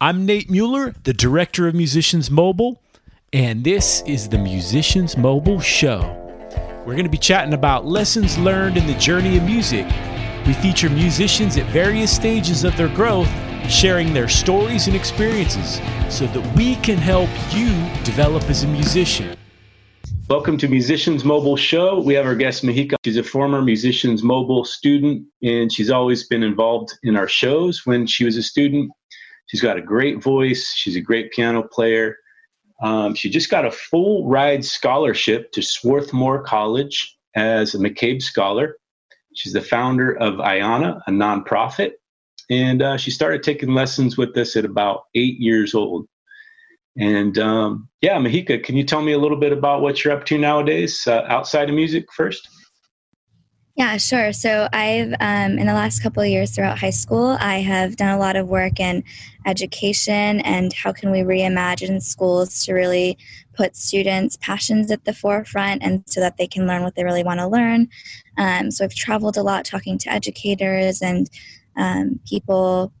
I'm Nate Mueller, the director of Musicians Mobile, and this is the Musicians Mobile Show. We're going to be chatting about lessons learned in the journey of music. We feature musicians at various stages of their growth, sharing their stories and experiences so that we can help you develop as a musician. Welcome to Musicians Mobile Show. We have our guest Mahika. She's a former Musicians Mobile student, and she's always been involved in our shows when she was a student She's got a great voice. She's a great piano player. Um, she just got a full ride scholarship to Swarthmore College as a McCabe Scholar. She's the founder of Ayana, a nonprofit, and uh, she started taking lessons with us at about eight years old. And um, yeah, Mahika, can you tell me a little bit about what you're up to nowadays uh, outside of music first? Yeah, sure. So I've, um, in the last couple of years throughout high school, I have done a lot of work in education and how can we reimagine schools to really put students' passions at the forefront and so that they can learn what they really want to learn. Um, so I've traveled a lot talking to educators and um, people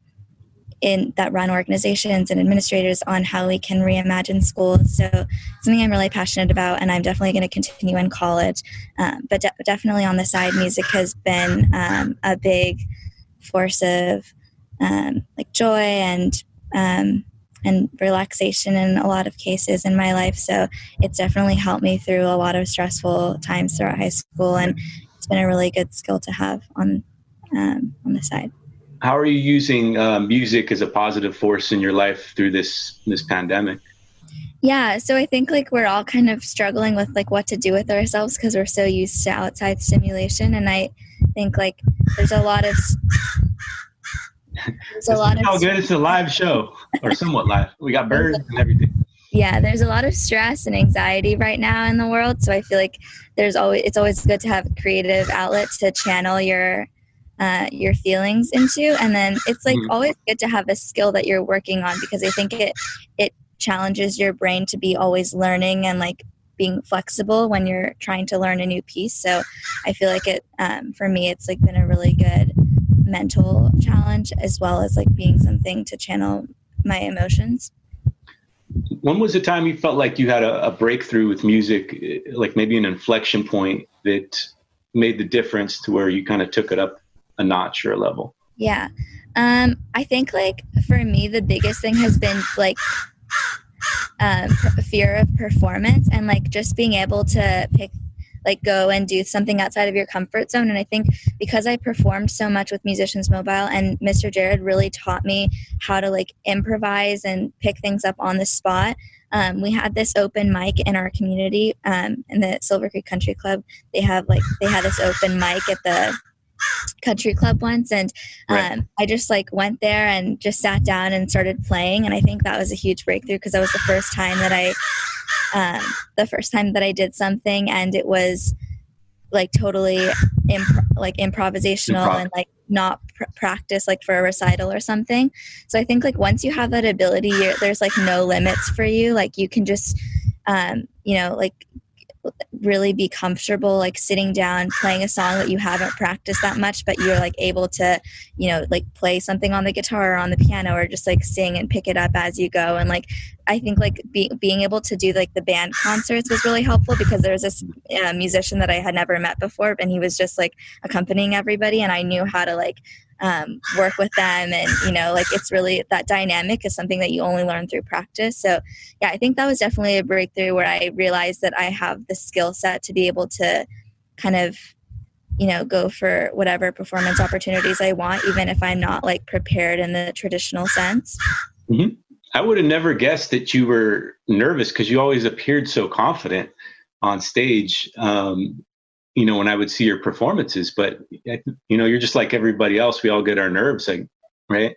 in that run organizations and administrators on how we can reimagine schools. So something I'm really passionate about, and I'm definitely going to continue in college. Um, but de- definitely on the side, music has been um, a big force of um, like joy and um, and relaxation in a lot of cases in my life. So it's definitely helped me through a lot of stressful times throughout high school, and it's been a really good skill to have on um, on the side how are you using uh, music as a positive force in your life through this this pandemic? Yeah, so I think like we're all kind of struggling with like what to do with ourselves because we're so used to outside stimulation, and I think like there's a lot of there's a lot of how good it's a live show or somewhat live. We got birds and everything. Yeah, there's a lot of stress and anxiety right now in the world, so I feel like there's always it's always good to have a creative outlet to channel your uh, your feelings into. And then it's like mm-hmm. always good to have a skill that you're working on because i think it it challenges your brain to be always learning and like being flexible when you're trying to learn a new piece. So i feel like it um, for me it's like been a really good mental challenge as well as like being something to channel my emotions. When was the time you felt like you had a, a breakthrough with music like maybe an inflection point that made the difference to where you kind of took it up a notch or a level? Yeah. Um, I think like for me, the biggest thing has been like um, fear of performance and like just being able to pick like go and do something outside of your comfort zone and i think because i performed so much with musicians mobile and mr jared really taught me how to like improvise and pick things up on the spot um, we had this open mic in our community um, in the silver creek country club they have like they had this open mic at the country club once and um, right. i just like went there and just sat down and started playing and i think that was a huge breakthrough because that was the first time that i um, the first time that i did something and it was like totally like improvisational Improv. and like not pr- practice like for a recital or something so i think like once you have that ability there's like no limits for you like you can just um, you know like really be comfortable like sitting down playing a song that you haven't practiced that much but you're like able to you know like play something on the guitar or on the piano or just like sing and pick it up as you go and like i think like be, being able to do like the band concerts was really helpful because there was this uh, musician that i had never met before and he was just like accompanying everybody and i knew how to like um, work with them and you know like it's really that dynamic is something that you only learn through practice so yeah i think that was definitely a breakthrough where i realized that i have the skill set to be able to kind of you know go for whatever performance opportunities i want even if i'm not like prepared in the traditional sense mm-hmm. I would have never guessed that you were nervous because you always appeared so confident on stage um, you know, when I would see your performances, but you know, you're just like everybody else. We all get our nerves, like, right?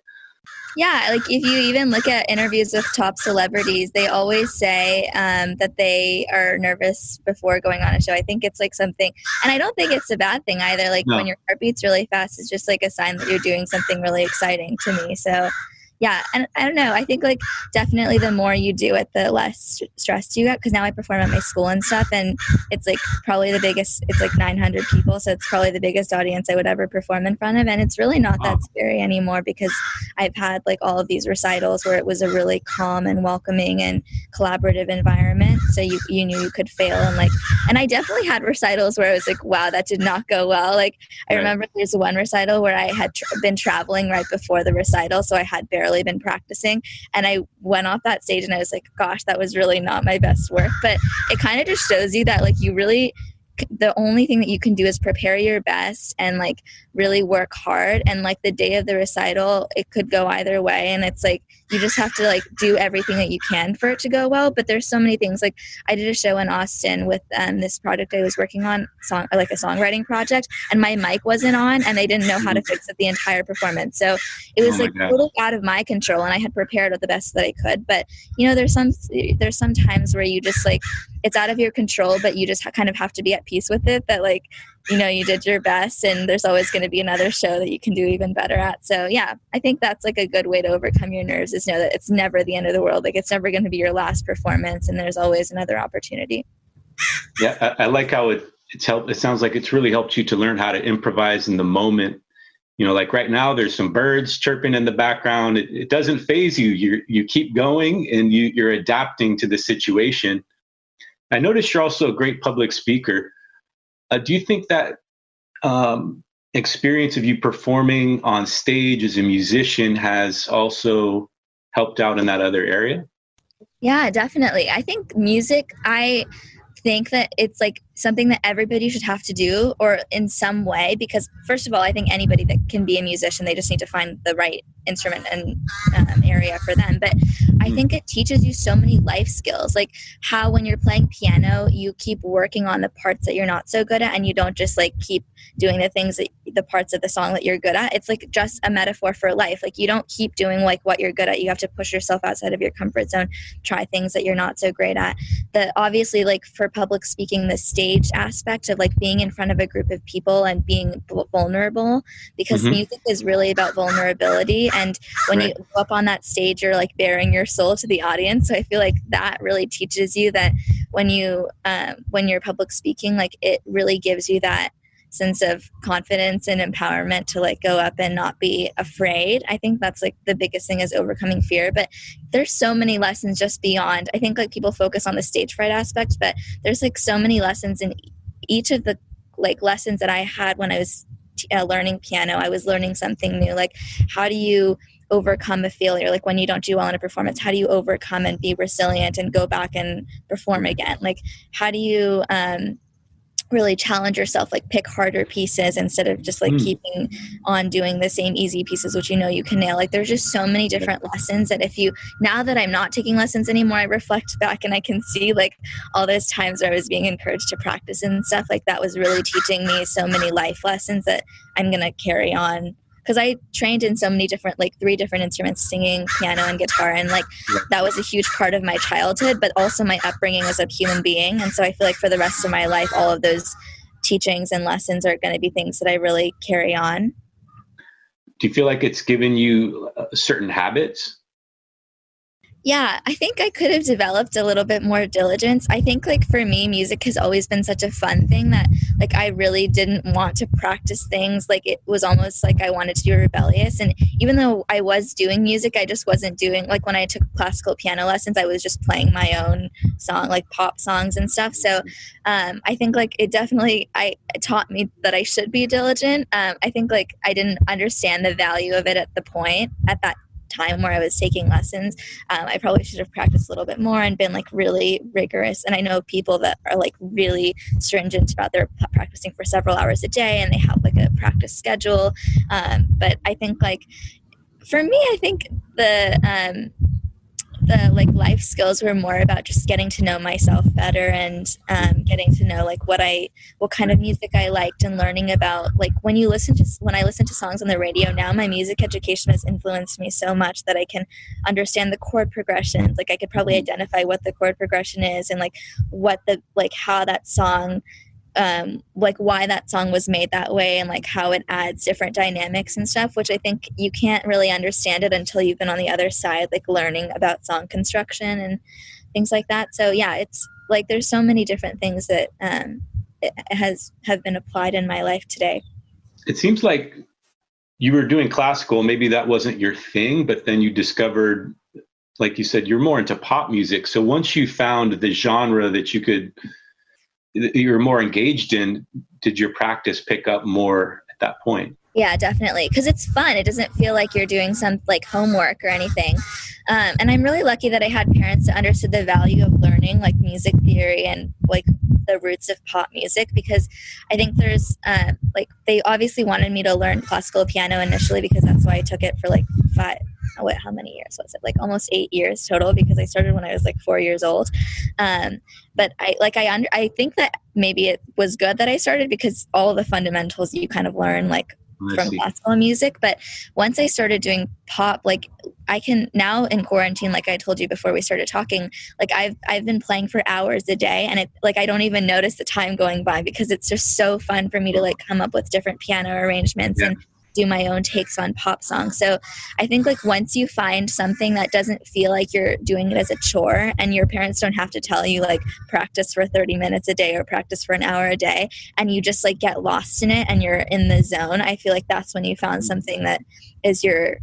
Yeah, like if you even look at interviews with top celebrities, they always say um, that they are nervous before going on a show. I think it's like something, and I don't think it's a bad thing either. Like no. when your heart beats really fast, it's just like a sign that you're doing something really exciting to me. So, yeah and i don't know i think like definitely the more you do it the less stressed you get because now i perform at my school and stuff and it's like probably the biggest it's like 900 people so it's probably the biggest audience i would ever perform in front of and it's really not that scary anymore because i've had like all of these recitals where it was a really calm and welcoming and collaborative environment so you, you knew you could fail and like and i definitely had recitals where i was like wow that did not go well like i right. remember there's one recital where i had tra- been traveling right before the recital so i had barely barely been practicing. And I went off that stage and I was like, gosh, that was really not my best work. But it kind of just shows you that, like, you really the only thing that you can do is prepare your best and like really work hard. And like the day of the recital it could go either way. And it's like you just have to like do everything that you can for it to go well. But there's so many things. Like i did a show in austin with um, this project i was working on song like a songwriting project and my mic wasn't on and they didn't know how to fix it the entire performance. So it was oh like God. a little out of my control and i had prepared it the best that i could. But you know there's some there's some times where you just like it's out of your control but you just kind of have to be at peace with it that like you know you did your best and there's always going to be another show that you can do even better at. So yeah i think that's like a good way to overcome your nerves is know that it's never the end of the world like it's never going to be your last performance and there's always another opportunity. Yeah i, I like how it it's helped it sounds like it's really helped you to learn how to improvise in the moment. You know like right now there's some birds chirping in the background. It, it doesn't phase you. You you keep going and you you're adapting to the situation. I noticed you're also a great public speaker uh, do you think that um, experience of you performing on stage as a musician has also helped out in that other area? Yeah, definitely. I think music, I think that it's like something that everybody should have to do or in some way because first of all i think anybody that can be a musician they just need to find the right instrument and um, area for them. But i hmm. think it teaches you so many life skills like how when you're playing piano you keep working on the parts that you're not so good at and you don't just like keep doing the things that the parts of the song that you're good at. It's like just a metaphor for life. Like you don't keep doing like what you're good at. You have to push yourself outside of your comfort zone try things that you're not so great at. That obviously like for public speaking the stage stage aspect of like being in front of a group of people and being vulnerable because mm-hmm. music is really about vulnerability and when right. you go up on that stage you're like bearing your soul to the audience so i feel like that really teaches you that when you um, when you're public speaking like it really gives you that sense of confidence and empowerment to like go up and not be afraid. I think that's like the biggest thing is overcoming fear. But there's so many lessons just beyond. I think like people focus on the stage fright aspect, but there's like so many lessons in each of the like lessons that I had when I was uh, learning piano. I was learning something new. Like how do you overcome a failure like when you don't do well in a performance how do you overcome and be resilient and go back and perform again like how do you um really challenge yourself like pick harder pieces instead of just like mm. keeping on doing the same easy pieces which you know you can nail like there's just so many different lessons that if you now that i'm not taking lessons anymore i reflect back and i can see like all those times where i was being encouraged to practice and stuff like that was really teaching me so many life lessons that i'm going to carry on because I trained in so many different, like three different instruments singing, piano, and guitar. And like that was a huge part of my childhood, but also my upbringing as a human being. And so I feel like for the rest of my life, all of those teachings and lessons are going to be things that I really carry on. Do you feel like it's given you uh, certain habits yeah, I think I could have developed a little bit more diligence. I think like for me music has always been such a fun thing that like I really didn't want to practice things like it was almost like I wanted to be rebellious and even though I was doing music I just wasn't doing like when I took classical piano lessons I was just playing my own song like pop songs and stuff. So um, I think like it definitely I it taught me that I should be diligent. Um, I think like I didn't understand the value of it at the point at that time where I was taking lessons, um, I probably should have practiced a little bit more and been like really rigorous. And I know people that are like really stringent about their practicing for several hours a day and they have like a practice schedule. Um, but I think like for me, I think the um, the like life skills were more about just getting to know myself better and um, getting to know like what I what kind of music I liked and learning about like when you listen to when I listen to songs on the radio now my music education has influenced me so much that I can understand the chord progressions. Like I could probably identify what the chord progression is and like what the like how that song um, like why that song was made that way and like how it adds different dynamics and stuff which i think you can't really understand it until you've been on the other side like learning about song construction and things like that. So yeah it's like there's so many different things that um, has have been applied in my life today. It seems like you were doing classical maybe that wasn't your thing but then you discovered like you said you're more into pop music. So once you found the genre that you could you're more engaged in did your practice pick up more at that point? Yeah definitely. Because it's fun. It doesn't feel like you're doing some like homework or anything. Um, and i'm really lucky that i had parents that understood the value of learning like music theory and like the roots of pop music because I think there's uh, like they obviously wanted me to learn classical piano initially because that's why I took it for like five. Wait, how many years was it? Like almost eight years total because I started when I was like four years old. Um, but I like I under I think that maybe it was good that I started because all the fundamentals you kind of learn like from classical music. But once I started doing pop, like I can now in quarantine, like I told you before we started talking, like I've I've been playing for hours a day and it like I don't even notice the time going by because it's just so fun for me to like come up with different piano arrangements yeah. and do my own takes on pop songs. So I think like once you find something that doesn't feel like you're doing it as a chore and your parents don't have to tell you like practice for 30 minutes a day or practice for an hour a day and you just like get lost in it and you're in the zone, I feel like that's when you found something that is your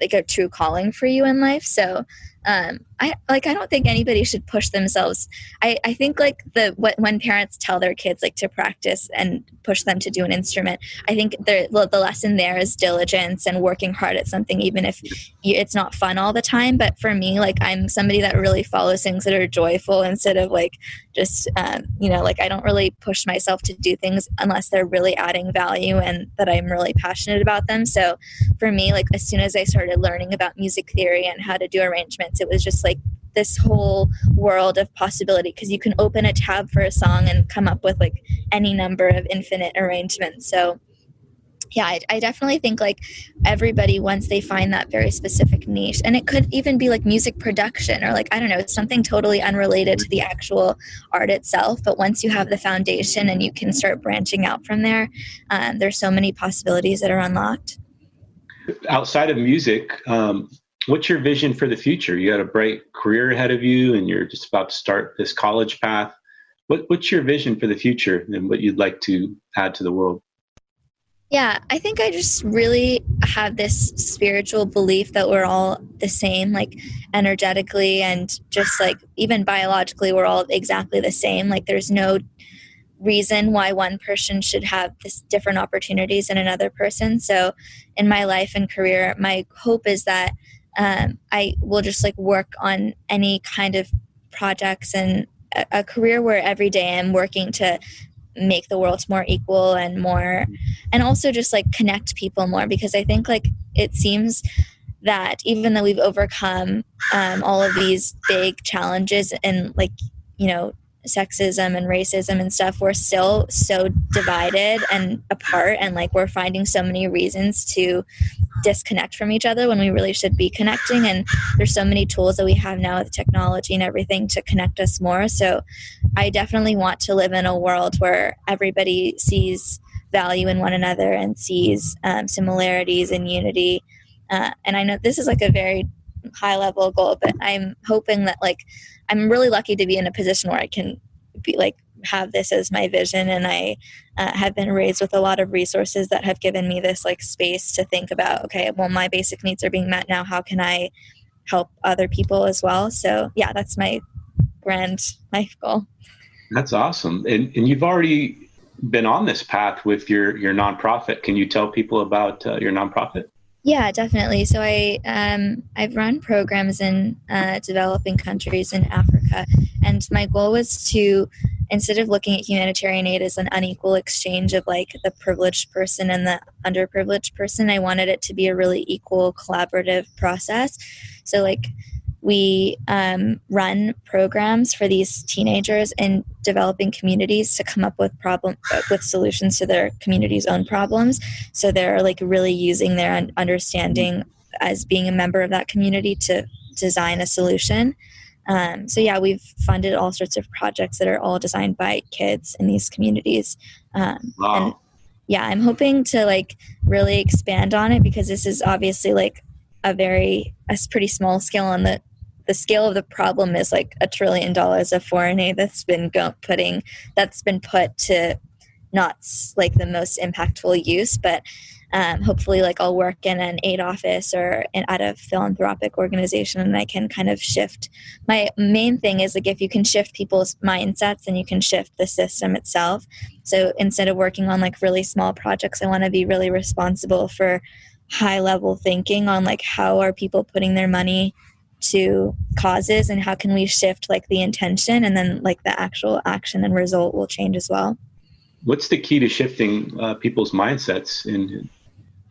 like a true calling for you in life. So um, I like I don't think anybody should push themselves. I, I think like the what when parents tell their kids like to practice and push them to do an instrument, I think the the lesson there is diligence and working hard at something, even if you, it's not fun all the time. But for me, like I'm somebody that really follows things that are joyful instead of like just um, you know like I don't really push myself to do things unless they're really adding value and that I'm really passionate about them. So for me, like as soon as I started learning about music theory and how to do arrangements it was just this whole world of possibility because you can open a tab for a song and come up with like any number of infinite arrangements. So yeah, I, I, definitely think like everybody once they find that very specific niche, and it could even be like music production or like I don't know, something totally unrelated to the actual art itself. But once you have the foundation and you can start branching out from there, um, there's so many possibilities that are unlocked. Outside of music, um, what's your vision for the future? You got a bright career ahead of you, and you're just about to start this college path. What, what's your vision for the future and what you'd like to add to the world? Yeah, I think I just really have this spiritual belief that we're all the same, like energetically and just like even biologically, we're all exactly the same. Like there's no reason why one person should have this different opportunities than another person. So in my life and career, my hope is that um, I will just like work on any kind of projects and a, a career where every day I'm working to make the world more equal and more and also just like connect people more because i think like it seems that even though we've overcome um, all of these big challenges and like you know sexism and racism and stuff we're still so divided and apart and like we're finding so many reasons to disconnect from each other when we really should be connecting. And there's so many tools that we have now with technology and everything to connect us more. So i definitely want to live in a world where everybody sees value in one another and sees um, similarities and unity. Uh, and i know this is like a very high level goal but i'm hoping that like i'm really lucky to be in a position where i can be like have this as my vision and i uh, have been raised with a lot of resources that have given me this like space to think about okay well my basic needs are being met now. How can i help other people as well? So yeah that's my grand life goal. That's awesome. And, and you've already been on this path with your your nonprofit. Can you tell people about uh, your nonprofit yeah, definitely. So I um, I've run programs in uh, developing countries in Africa, and my goal was to instead of looking at humanitarian aid as an unequal exchange of like the privileged person and the underprivileged person, I wanted it to be a really equal collaborative process. So like we um, run programs for these teenagers in developing communities to come up with problem uh, with solutions to their community's own problems so they're like really using their understanding as being a member of that community to design a solution Um, so yeah, we've funded all sorts of projects that are all designed by kids in these communities. Um, wow. And yeah, I'm hoping to like really expand on it because this is obviously like a very a pretty small scale on the the scale of the problem is like a trillion dollars of foreign aid that's been go- putting that's been put to not like the most impactful use but um, hopefully like i'll work in an aid office or in, at a philanthropic organization and i can kind of shift. My main thing is like if you can shift people's mindsets then you can shift the system itself. So instead of working on like really small projects i want to be really responsible for high level thinking on like how are people putting their money to causes and how can we shift like the intention and then like the actual action and result will change as well. What's the key to shifting uh, people's mindsets in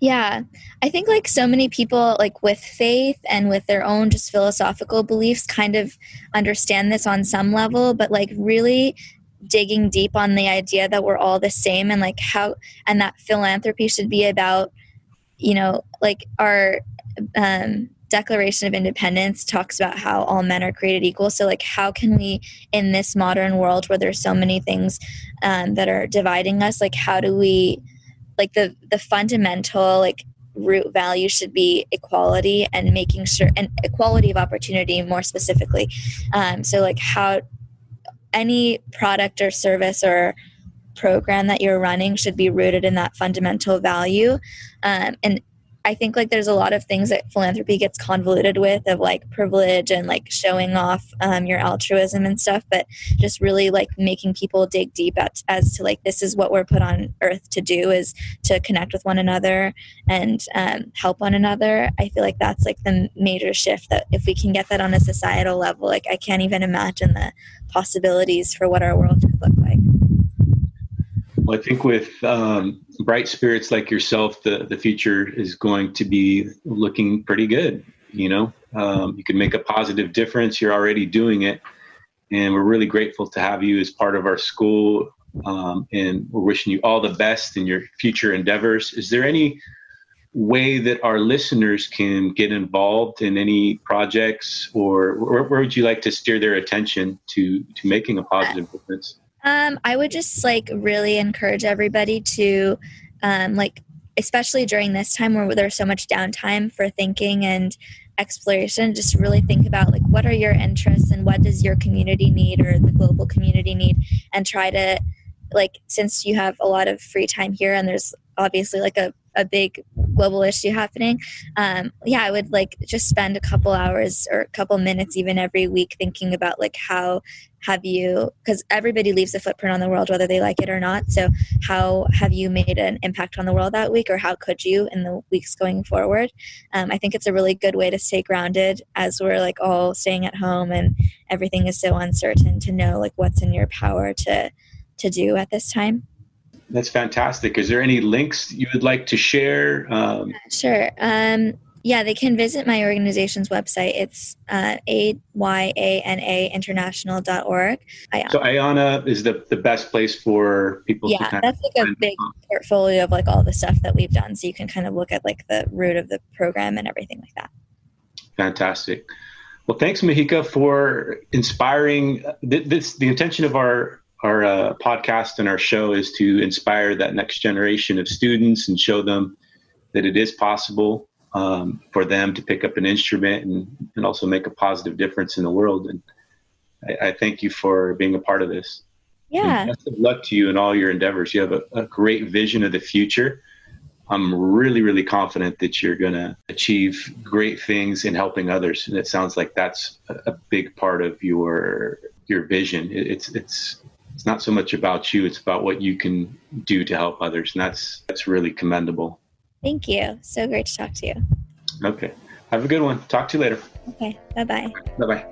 yeah. I think like so many people like with faith and with their own just philosophical beliefs kind of understand this on some level but like really digging deep on the idea that we're all the same and like how and that philanthropy should be about you know like our um Declaration of Independence talks about how all men are created equal. So, like, how can we, in this modern world where there's so many things um, that are dividing us, like, how do we, like, the the fundamental like root value should be equality and making sure and equality of opportunity more specifically. Um, so, like, how any product or service or program that you're running should be rooted in that fundamental value um, and I think like there's a lot of things that philanthropy gets convoluted with of like privilege and like showing off um, your altruism and stuff, but just really like making people dig deep at, as to like this is what we're put on earth to do is to connect with one another and um, help one another. I feel like that's like the major shift that if we can get that on a societal level, like I can't even imagine the possibilities for what our world. Well, I think with um, bright spirits like yourself, the the future is going to be looking pretty good. You know, um, you can make a positive difference. You're already doing it, and we're really grateful to have you as part of our school. Um, and we're wishing you all the best in your future endeavors. Is there any way that our listeners can get involved in any projects, or where, where would you like to steer their attention to to making a positive difference? Um, I would just like really encourage everybody to um, like especially during this time where there's so much downtime for thinking and exploration just really think about like what are your interests and what does your community need or the global community need? And try to like since you have a lot of free time here and there's obviously like a, a big global issue happening um, yeah i would like just spend a couple hours or a couple minutes even every week thinking about like how have you because everybody leaves a footprint on the world whether they like it or not. So how have you made an impact on the world that week or how could you in the weeks going forward? Um, i think it's a really good way to stay grounded as we're like all staying at home and everything is so uncertain to know like what's in your power to to do at this time that's fantastic is there any links you would like to share um, sure um, yeah, they can visit my organization's website. It's uh, A-Y-A-N-A international.org. Ayana. So Ayana is the, the best place for people to yeah, that's like a big portfolio of like all the stuff that we've done. So you can kind of look at like the root of the program and everything like that. Fantastic. Well, thanks, Mahika, for inspiring. This the intention of our our uh, podcast and our show is to inspire that next generation of students and show them that it is possible um, for them to pick up an instrument and, and also make a positive difference in the world. And I, I thank you for being a part of this. Yeah. And best of luck to you in all your endeavors. You have a, a great vision of the future. I'm really, really confident that you're going to achieve great things in helping others. And it sounds like that's a, a big part of your your vision. It, it's it's it's not so much about you; it's about what you can do to help others, and that's that's really commendable. Thank you. So great to talk to you. Okay. Have a good one. Talk to you later. Okay. Bye bye. Bye bye.